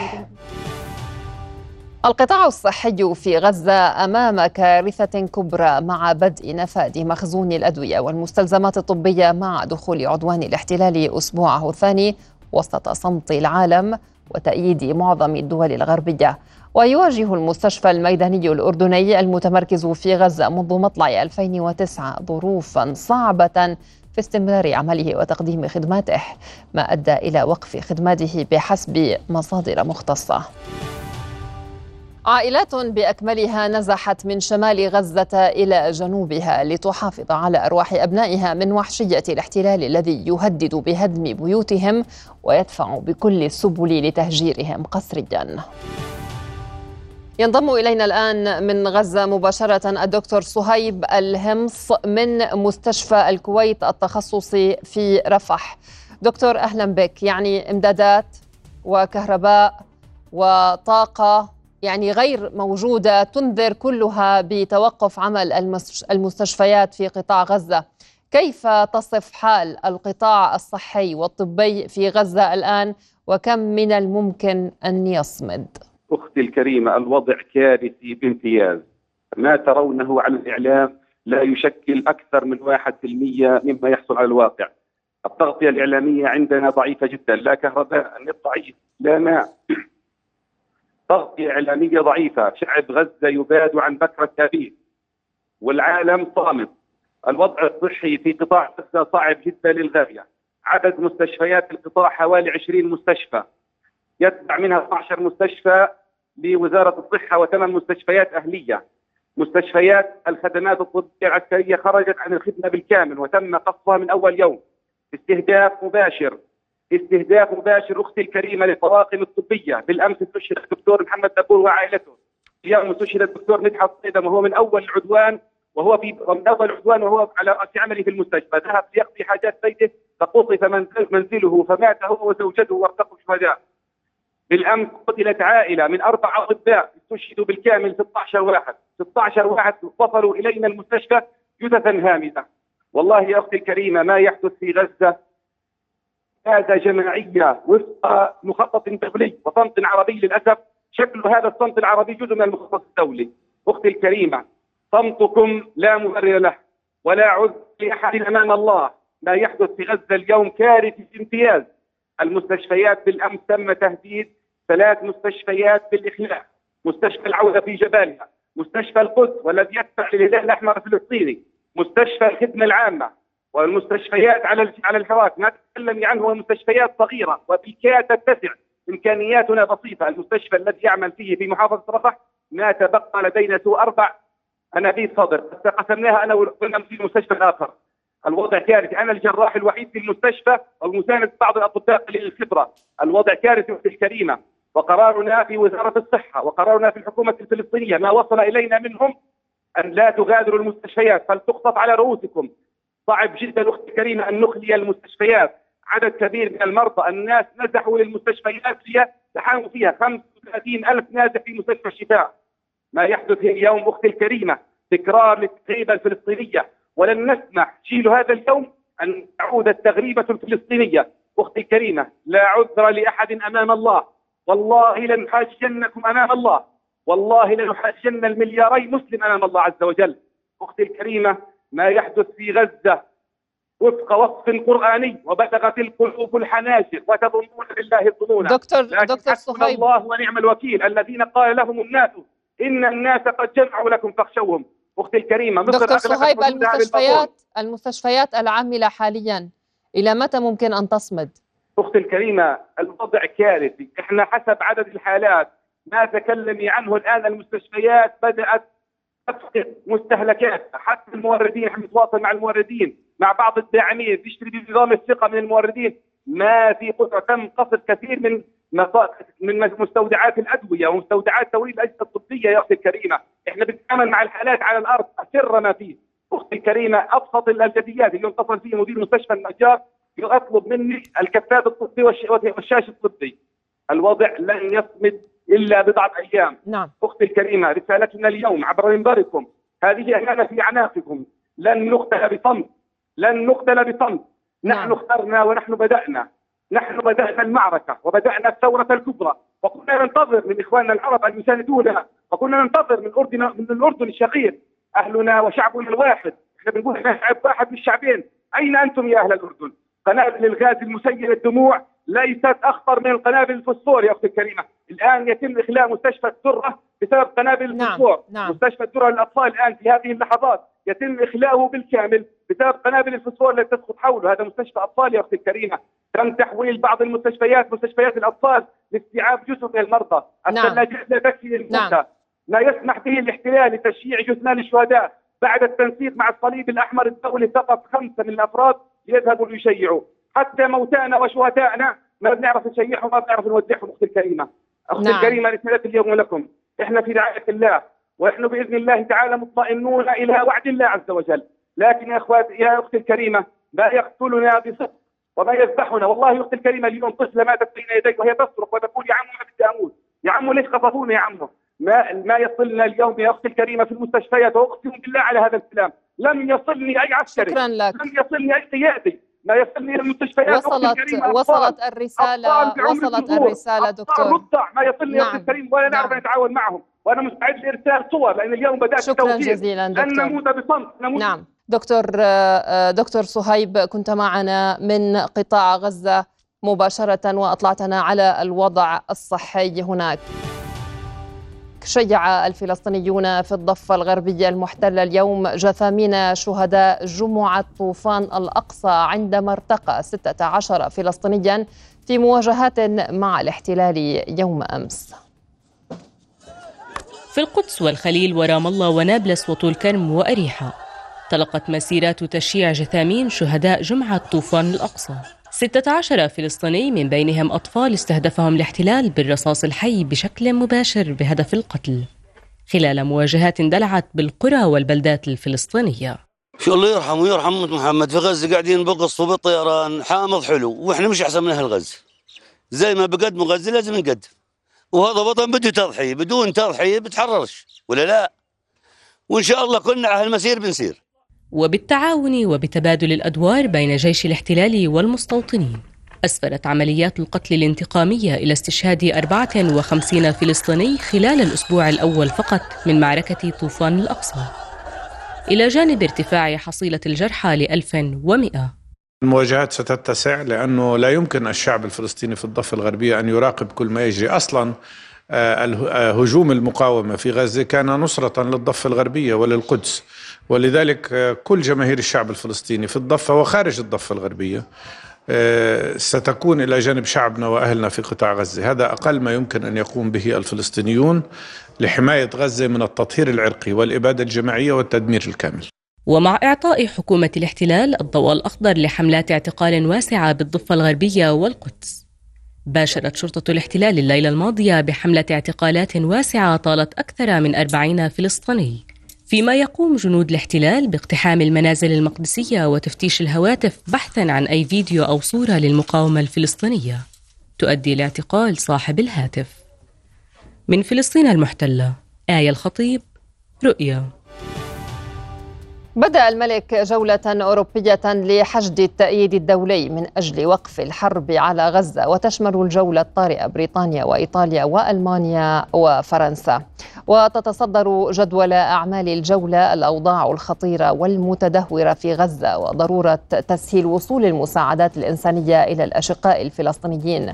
القطاع الصحي في غزة أمام كارثة كبرى مع بدء نفاذ مخزون الأدوية والمستلزمات الطبية مع دخول عدوان الاحتلال أسبوعه الثاني وسط صمت العالم وتأييد معظم الدول الغربية. ويواجه المستشفى الميداني الأردني المتمركز في غزة منذ مطلع 2009 ظروفا صعبة في استمرار عمله وتقديم خدماته ما أدى إلى وقف خدماته بحسب مصادر مختصة عائلات بأكملها نزحت من شمال غزة إلى جنوبها لتحافظ على أرواح أبنائها من وحشية الاحتلال الذي يهدد بهدم بيوتهم ويدفع بكل السبل لتهجيرهم قسريا. ينضم إلينا الآن من غزة مباشرة الدكتور صهيب الهمص من مستشفى الكويت التخصصي في رفح. دكتور أهلا بك يعني إمدادات وكهرباء وطاقة يعني غير موجودة تنذر كلها بتوقف عمل المستشفيات في قطاع غزة. كيف تصف حال القطاع الصحي والطبي في غزة الآن وكم من الممكن أن يصمد؟ أختي الكريمة الوضع كارثي بامتياز. ما ترونه على الإعلام لا يشكل أكثر من 1% مما يحصل على الواقع. التغطية الإعلامية عندنا ضعيفة جدا، لا كهرباء، النت ضعيف، لا ماء، تغطية إعلامية ضعيفة شعب غزة يباد عن بكرة أبيه والعالم صامت. الوضع الصحي في قطاع غزة صعب جدا للغاية. عدد مستشفيات القطاع حوالي 20 مستشفى. يتبع منها 12 مستشفى لوزارة الصحة وثمان مستشفيات أهلية. مستشفيات الخدمات الطبية العسكرية خرجت عن الخدمة بالكامل وتم قصفها من أول يوم. استهداف مباشر. استهداف مباشر أختي الكريمة للطواقم الطبية. بالأمس استشهد الدكتور محمد دبور وعائلته. اليوم استشهد الدكتور مدحت صيدم وهو من أول العدوان وهو في من أول العدوان وهو على رأس عمله في المستشفى. ذهب ليقضي حاجات بيته فقصف منزله فمات هو وزوجته وارتقوا شهداء. بالأمس قتلت عائلة من أربع أطباء استشهدوا بالكامل 16 واحد. 16 واحد وصلوا إلينا المستشفى جثثا هامدة. والله يا أختي الكريمة ما يحدث في غزة هذا جماعية وفق مخطط دولي وصمت عربي للأسف. شكل هذا الصمت العربي جزء من المخطط الدولي. أختي الكريمة صمتكم لا مبرر له ولا عذر لأحد أمام الله. ما يحدث في غزة اليوم كارثي في امتياز. المستشفيات بالأمس تم تهديد ثلاث مستشفيات بالإخلاء. مستشفى العودة في جبالها. مستشفى القدس والذي يتبع للهلال الأحمر الفلسطيني. مستشفى الخدمة العامة والمستشفيات على على الحراك. ما تتكلمي عنه مستشفيات صغيرة وبالكاد تتسع. إمكانياتنا بسيطة، المستشفى الذي يعمل فيه في محافظة رفح ما تبقى لدينا سوى أربع أنابيب صدر. قسمناها أنا وقلنا في المستشفى الآخر. الوضع كارثي، أنا الجراح الوحيد في المستشفى والمساند بعض الأطباء قليل الخبره، الوضع كارثي في الكريمة. وقرارنا في وزارة الصحة وقرارنا في الحكومة الفلسطينية ما وصل إلينا منهم أن لا تغادروا المستشفيات فلتقطف على رؤوسكم. صعب جدا أختي الكريمه أن نخلي المستشفيات. عدد كبير من المرضى الناس نزحوا للمستشفيات تحاولوا فيها 35 ألف نازح في مستشفى الشفاء. ما يحدث اليوم أختي الكريمة تكرار للتغريبة الفلسطينية. ولن نسمح شيل هذا اليوم أن تعود التغريبة الفلسطينية. أختي الكريمة لا عذر لأحد أمام الله. والله لنحاجنكم أمام الله. والله لنحاجن الملياري مسلم أمام الله عز وجل. أختي الكريمة ما يحدث في غزة وفق وصف قرآني وبلغت القلوب الحناجر وتظنون بالله الظنون. دكتور دكتور صهيب. الله ونعم الوكيل الذين قال لهم الناس إن الناس قد جمعوا لكم فاخشوهم. أختي الكريمة مصر دكتور صهيب المستشفيات المستشفيات العاملة حاليا إلى متى ممكن أن تصمد؟ أختي الكريمة الوضع كارثي. إحنا حسب عدد الحالات ما تكلمي عنه الآن المستشفيات بدأت تفقد مستهلكات. حتى الموردين إحنا نتواصل مع الموردين مع بعض الداعمين تشتري بنظام الثقة من الموردين. ما في قطع تم قصف كثير من من مستودعات الأدوية ومستودعات توريد الأجهزة الطبية يا أختي الكريمة، إحنا بنتعامل مع الحالات على الأرض أسر ما فيه، أختي الكريمة أبسط الجديات اليوم اتصل فيه مدير مستشفى النجار يطلب مني الكفاف الطبي والشاشه الطبي. الوضع لن يصمد إلا بضعه أيام. نعم. أختي الكريمة رسالتنا اليوم عبر منبركم. هذه أمانة في أعناقكم. لن نقتل بصمت. لن نقتل بصمت. نعم. نحن اخترنا ونحن بدأنا. نحن بدأنا المعركة وبدأنا الثورة الكبرى. وكنا ننتظر من إخواننا العرب أن يساندونا. وكنا ننتظر من الاردن من الأردن الشقيق أهلنا وشعبنا الواحد. إحنا بنقول إحنا شعب واحد من الشعبين. أين أنتم يا أهل الأردن؟ قنابل الغاز المسيل الدموع ليست أخطر من القنابل الفوسفور يا أختي الكريمة، الآن يتم إخلاء مستشفى الدرة بسبب قنابل نعم. الفوسفور، نعم. مستشفى الدرة للأطفال الآن في هذه اللحظات يتم إخلاؤه بالكامل بسبب قنابل الفوسفور التي تسقط حوله، هذا مستشفى أطفال يا أختي الكريمة، تم تحويل بعض المستشفيات مستشفيات الأطفال لاستيعاب جزء من المرضى نعم. الثلاجات لا تكفي الموتى نعم. لا يسمح به الاحتلال لتشييع جثمان الشهداء بعد التنسيق مع الصليب الأحمر الدولي فقط خمسة من الأفراد ليذهبوا ليشيعوا حتى موتانا وشهدائنا ما بنعرف نشيعهم ما بنعرف نودعهم. أختي الكريمة. أختي نعم. الكريمة رساله اليوم لكم إحنا في رعايه الله. ونحن بإذن الله تعالى مطمئنون إلى وعد الله عز وجل. لكن يا أخوات يا أختي الكريمة ما يقتلنا بصدق وما يذبحنا. والله يا أختي الكريمة اليوم طفلة ماتت بين يديك وهي تصرخ وتقول يا عمو ما بدي أموت. يا عمو ليش قصفونا يا عمو؟ ما ما يصلنا اليوم يا أختي الكريمة في المستشفيات. وأقسم بالله على هذا الكلام. لم يصلني أي عسكري شكرا لك لم يصلني أي قيادي ما يصلني إلى المستشفيات وصلت وصلت بعمر وصلت أطفال دكتور رضع ما يصلني نعم. الكريم ولا نعرف نعم. نتعاون معهم وأنا مستعد لإرسال صور لأن اليوم بدأت شكرا. جزيلا لن دكتور نموت بصمت نموت نعم دكتور آه، دكتور صهيب كنت معنا من قطاع غزة مباشرة وأطلعتنا على الوضع الصحي هناك شيع الفلسطينيون في الضفة الغربية المحتلة اليوم جثامين شهداء جمعة طوفان الأقصى عندما ارتقى 16 فلسطينيا في مواجهات مع الاحتلال يوم أمس. في القدس والخليل ورام الله ونابلس وطول كرم وأريحة طلقت مسيرات تشييع جثامين شهداء جمعة طوفان الأقصى. 16 فلسطيني من بينهم أطفال استهدفهم الاحتلال بالرصاص الحي بشكل مباشر بهدف القتل. خلال مواجهات اندلعت بالقرى والبلدات الفلسطينية. شو الله يرحمه ويرحم محمد في غزة قاعدين بقصفوا بالطيران حامض حلو وإحنا مش أحسن من أهل غزه زي ما بقدموا غزه لازم نقدم وهذا وطن بده تضحيه بدون تضحية بتحررش ولا لا؟ وإن شاء الله كنا على هالمسير بنسير وبالتعاون وبتبادل الأدوار بين جيش الاحتلال والمستوطنين. أسفرت عمليات القتل الانتقامية إلى استشهاد 54 فلسطيني خلال الأسبوع الأول فقط من معركة طوفان الأقصى. إلى جانب ارتفاع حصيلة الجرحى ل 1100 المواجهات ستتسع لأنه لا يمكن الشعب الفلسطيني في الضفة الغربية أن يراقب كل ما يجري. أصلا آه، آه، هجوم المقاومة في غزة كان نصرة للضفة الغربية وللقدس. ولذلك آه، كل جماهير الشعب الفلسطيني في الضفة وخارج الضفة الغربية آه، ستكون إلى جانب شعبنا وأهلنا في قطاع غزة. هذا أقل ما يمكن أن يقوم به الفلسطينيون لحماية غزة من التطهير العرقي والإبادة الجماعية والتدمير الكامل. ومع إعطاء حكومة الاحتلال الضوء الأخضر لحملات اعتقال واسعة بالضفة الغربية والقدس. باشرت شرطة الاحتلال الليلة الماضية بحملة اعتقالات واسعة طالت أكثر من أربعين فلسطيني. فيما يقوم جنود الاحتلال باقتحام المنازل المقدسية وتفتيش الهواتف بحثا عن أي فيديو أو صورة للمقاومة الفلسطينية. تؤدي لاعتقال صاحب الهاتف. من فلسطين المحتلة آية الخطيب رؤيا. بدأ الملك جولة أوروبية لحشد التأييد الدولي من أجل وقف الحرب على غزة وتشمل الجولة الطارئة بريطانيا وإيطاليا وألمانيا وفرنسا. وتتصدر جدول أعمال الجولة الأوضاع الخطيرة والمتدهورة في غزة وضرورة تسهيل وصول المساعدات الإنسانية إلى الأشقاء الفلسطينيين.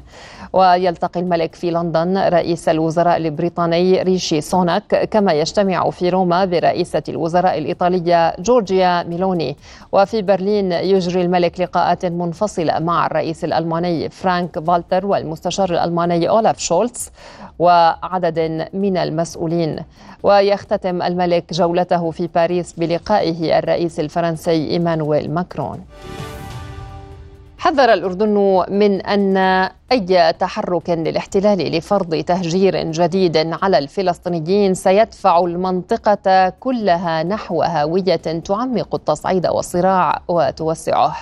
ويلتقي الملك في لندن رئيس الوزراء البريطاني ريشي سوناك كما يجتمع في روما برئيسة الوزراء الإيطالية جورجيا ميلوني. وفي برلين يجري الملك لقاءات منفصلة مع الرئيس الألماني فرانك فالتر والمستشار الألماني أولاف شولتز وعدد من المسؤولين. ويختتم الملك جولته في باريس بلقائه الرئيس الفرنسي إيمانويل ماكرون. حذر الأردن من أن أي تحرك للاحتلال لفرض تهجير جديد على الفلسطينيين سيدفع المنطقة كلها نحو هاوية تعمق التصعيد والصراع وتوسعه.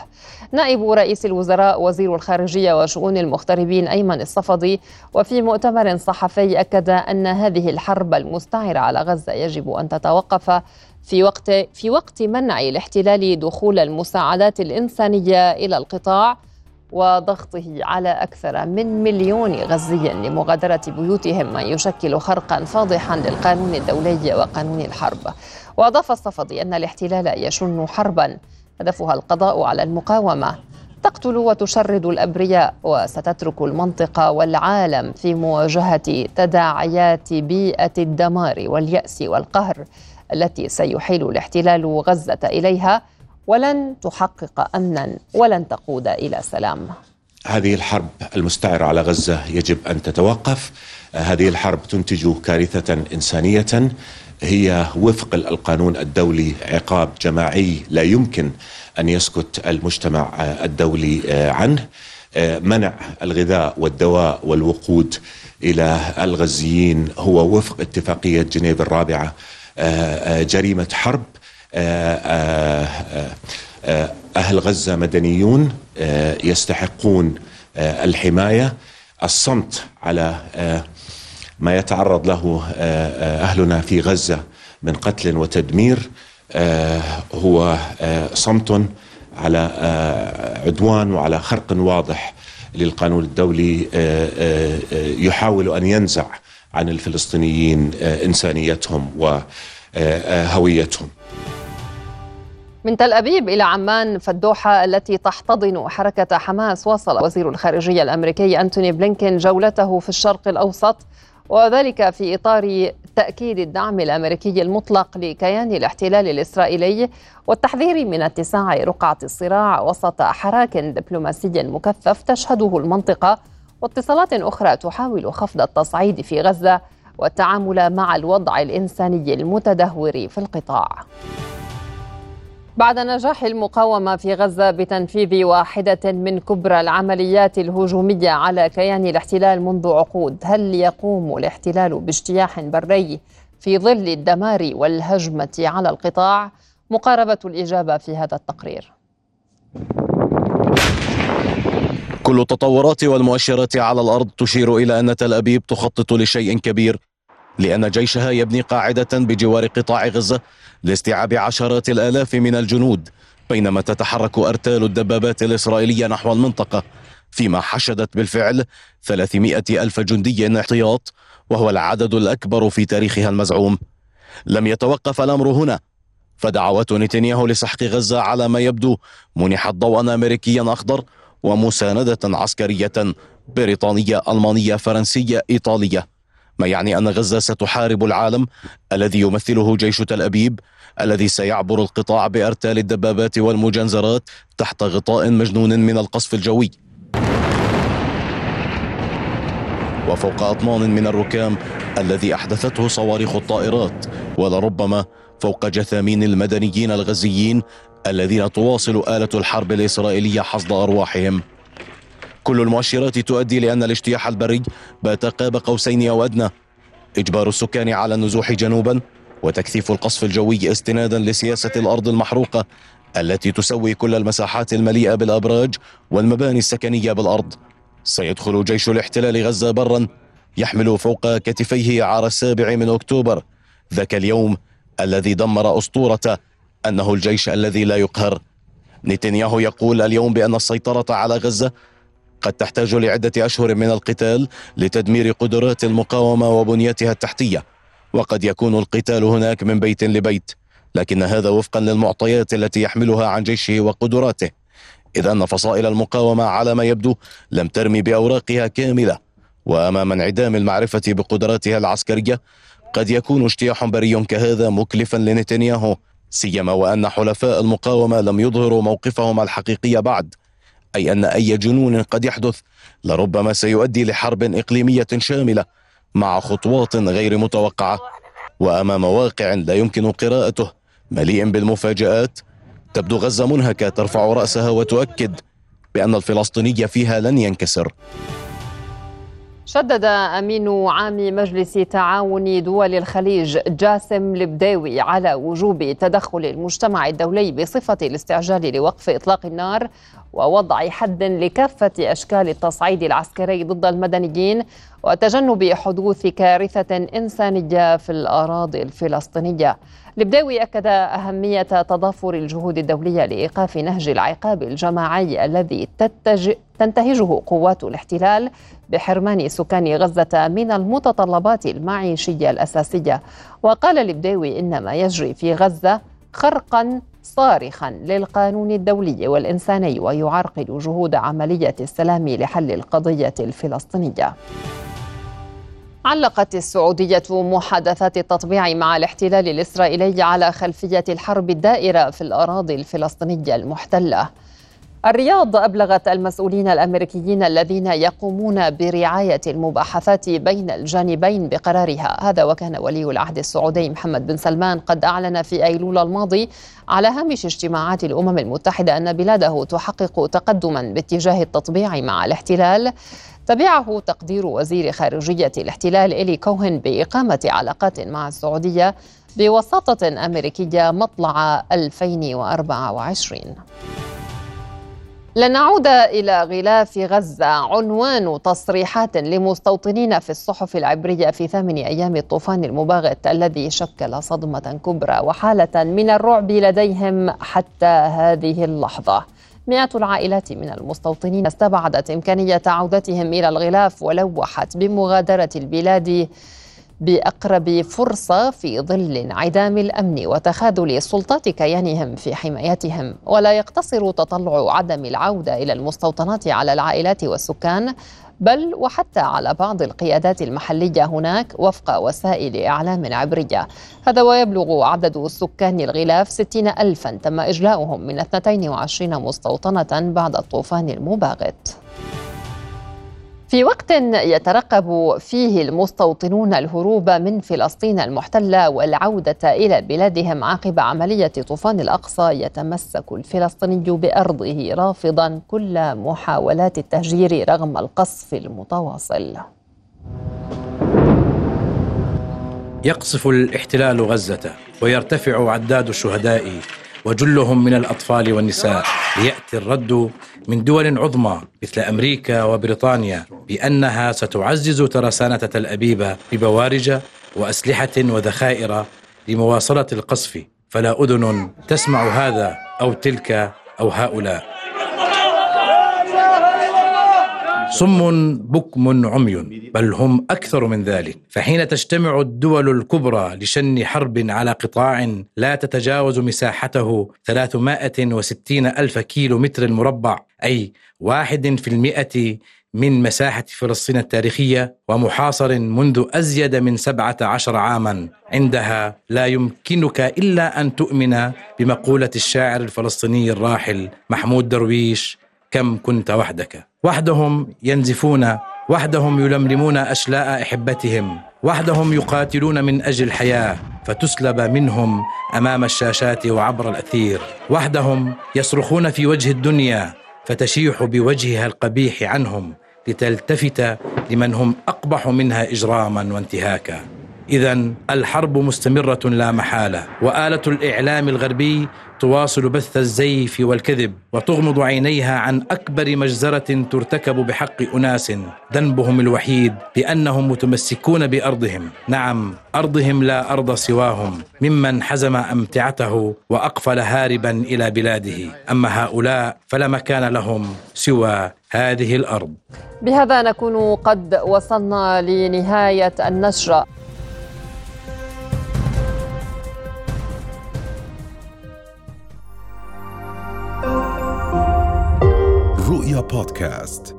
نائب رئيس الوزراء وزير الخارجية وشؤون المغتربين أيمن الصفدي وفي مؤتمر صحفي أكد أن هذه الحرب المستعرة على غزة يجب أن تتوقف في وقت في وقت منع الاحتلال دخول المساعدات الإنسانية إلى القطاع وضغطه على أكثر من مليون غزي لمغادرة بيوتهم. ما يشكل خرقا فاضحا للقانون الدولي وقانون الحرب. وأضاف الصفدي أن الاحتلال يشن حربا. هدفها القضاء على المقاومة. تقتل وتشرد الأبرياء وستترك المنطقة والعالم في مواجهة تداعيات بيئة الدمار واليأس والقهر. التي سيحيل الاحتلال غزة إليها. ولن تحقق أمنا ولن تقود إلى سلام. هذه الحرب المستعرة على غزة يجب أن تتوقف. هذه الحرب تنتج كارثة إنسانية. هي وفق القانون الدولي عقاب جماعي لا يمكن أن يسكت المجتمع الدولي عنه. منع الغذاء والدواء والوقود إلى الغزيين هو وفق اتفاقية جنيف الرابعة جريمة حرب أهل غزة مدنيون يستحقون الحماية. الصمت على ما يتعرض له أهلنا في غزة من قتل وتدمير هو صمت على عدوان وعلى خرق واضح للقانون الدولي يحاول أن ينزع عن الفلسطينيين إنسانيتهم وهويتهم من تل أبيب إلى عمان فالدوحة التي تحتضن حركة حماس واصل وزير الخارجية الأمريكي أنتوني بلينكين جولته في الشرق الأوسط وذلك في إطار تأكيد الدعم الأمريكي المطلق لكيان الاحتلال الإسرائيلي والتحذير من اتساع رقعة الصراع وسط حراك دبلوماسي مكثف تشهده المنطقة واتصالات أخرى تحاول خفض التصعيد في غزة والتعامل مع الوضع الإنساني المتدهور في القطاع. بعد نجاح المقاومة في غزة بتنفيذ واحدة من كبرى العمليات الهجومية على كيان الاحتلال منذ عقود هل يقوم الاحتلال باجتياح بري في ظل الدمار والهجمة على القطاع؟ مقاربة الإجابة في هذا التقرير كل التطورات والمؤشرات على الأرض تشير إلى أن تل أبيب تخطط لشيء كبير لأن جيشها يبني قاعدة بجوار قطاع غزة لاستيعاب عشرات الآلاف من الجنود بينما تتحرك أرتال الدبابات الإسرائيلية نحو المنطقة فيما حشدت بالفعل 300 ألف جندي احتياط وهو العدد الأكبر في تاريخها المزعوم. لم يتوقف الأمر هنا فدعوات نتنياهو لسحق غزة على ما يبدو منحت ضوءا أمريكيا أخضر ومساندة عسكرية بريطانية ألمانية فرنسية إيطالية. ما يعني أن غزة ستحارب العالم الذي يمثله جيش تل أبيب الذي سيعبر القطاع بأرتال الدبابات والمجنزرات تحت غطاء مجنون من القصف الجوي. وفوق أطنان من الركام الذي أحدثته صواريخ الطائرات ولربما فوق جثامين المدنيين الغزيين الذين تواصل آلة الحرب الإسرائيلية حصد أرواحهم. كل المؤشرات تؤدي لأن الاجتياح البري بات قاب قوسين أو أدنى. إجبار السكان على النزوح جنوبا وتكثيف القصف الجوي استنادا لسياسة الأرض المحروقة التي تسوي كل المساحات المليئة بالأبراج والمباني السكنية بالأرض. سيدخل جيش الاحتلال غزة برا يحمل فوق كتفيه عار السابع من أكتوبر. ذاك اليوم الذي دمر أسطورة أنه الجيش الذي لا يقهر. نتنياهو يقول اليوم بأن السيطرة على غزة قد تحتاج لعدة أشهر من القتال لتدمير قدرات المقاومة وبنيتها التحتية وقد يكون القتال هناك من بيت لبيت لكن هذا وفقا للمعطيات التي يحملها عن جيشه وقدراته. إذ أن فصائل المقاومة على ما يبدو لم ترمي بأوراقها كاملة وأمام انعدام المعرفة بقدراتها العسكرية قد يكون اجتياح بري كهذا مكلفا لنتنياهو. سيما وأن حلفاء المقاومة لم يظهروا موقفهم الحقيقي بعد أي أن أي جنون قد يحدث لربما سيؤدي لحرب إقليمية شاملة مع خطوات غير متوقعة. وأمام واقع لا يمكن قراءته مليء بالمفاجآت تبدو غزة منهكة ترفع رأسها وتؤكد بأن الفلسطيني فيها لن ينكسر. شدد أمين عام مجلس تعاون دول الخليج جاسم البداوي على وجوب تدخل المجتمع الدولي بصفة الاستعجال لوقف إطلاق النار ووضع حد لكافة أشكال التصعيد العسكري ضد المدنيين وتجنب حدوث كارثة إنسانية في الأراضي الفلسطينية. البداوي أكد أهمية تضافر الجهود الدولية لإيقاف نهج العقاب الجماعي الذي تنتهجه قوات الاحتلال بحرمان سكان غزة من المتطلبات المعيشيه الأساسية. وقال البداوي ان ما يجري في غزة خرقا صارخا للقانون الدولي والإنساني ويعرقل جهود عملية السلام لحل القضية الفلسطينية علقت السعودية محادثات التطبيع مع الاحتلال الإسرائيلي على خلفية الحرب الدائرة في الأراضي الفلسطينية المحتلة الرياض أبلغت المسؤولين الأمريكيين الذين يقومون برعاية المباحثات بين الجانبين بقرارها. هذا وكان ولي العهد السعودي محمد بن سلمان قد أعلن في أيلول الماضي على هامش اجتماعات الأمم المتحدة أن بلاده تحقق تقدما باتجاه التطبيع مع الاحتلال. تبعه تقدير وزير خارجية الاحتلال إلي كوهن بإقامة علاقات مع السعودية بوساطة أمريكية مطلع 2024 لنعود إلى غلاف غزة. عنوان تصريحات لمستوطنين في الصحف العبرية في ثامن أيام الطوفان المباغت الذي شكل صدمة كبرى وحالة من الرعب لديهم حتى هذه اللحظة. مئات العائلات من المستوطنين استبعدت إمكانية عودتهم إلى الغلاف ولوحت بمغادرة البلاد بأقرب فرصة في ظل انعدام الأمن وتخاذل سلطات كيانهم في حمايتهم. ولا يقتصر تطلع عدم العودة إلى المستوطنات على العائلات والسكان بل وحتى على بعض القيادات المحلية هناك وفق وسائل إعلام عبرية. هذا ويبلغ عدد سكان الغلاف 60 ألفا تم إجلاؤهم من 22 مستوطنة بعد الطوفان المباغت. في وقت يترقب فيه المستوطنون الهروب من فلسطين المحتلة والعودة إلى بلادهم عقب عملية طوفان الأقصى يتمسك الفلسطيني بأرضه رافضا كل محاولات التهجير رغم القصف المتواصل. يقصف الاحتلال غزة ويرتفع عداد الشهداء وجلهم من الأطفال والنساء ليأتي الرد من دول عظمى مثل أمريكا وبريطانيا بأنها ستعزز ترسانة تل أبيب ببوارج وأسلحة وذخائر لمواصلة القصف. فلا أذن تسمع هذا أو تلك أو هؤلاء. صم بكم عمي بل هم أكثر من ذلك. فحين تجتمع الدول الكبرى لشن حرب على قطاع لا تتجاوز مساحته 360 ألف كيلو متر مربع أي واحد في المئة من مساحة فلسطين التاريخية ومحاصر منذ أزيد من سبعة عشر عاما. عندها لا يمكنك إلا أن تؤمن بمقولة الشاعر الفلسطيني الراحل محمود درويش كم كنت وحدك؟ وحدهم ينزفون وحدهم يلملمون أشلاء أحبتهم وحدهم يقاتلون من أجل الحياة فتسلب منهم أمام الشاشات وعبر الأثير. وحدهم يصرخون في وجه الدنيا فتشيح بوجهها القبيح عنهم لتلتفت لمن هم أقبح منها إجراما وانتهاكا. اذا الحرب مستمرة لا محالة وآلة الإعلام الغربي تواصل بث الزيف والكذب وتغمض عينيها عن أكبر مجزرة ترتكب بحق أناس ذنبهم الوحيد بأنهم متمسكون بأرضهم. نعم أرضهم لا أرض سواهم ممن حزم أمتعته وأقفل هاربا إلى بلاده. أما هؤلاء فلا مكان لهم سوى هذه الأرض. بهذا نكون قد وصلنا لنهاية النشرة. رؤيا بودكاست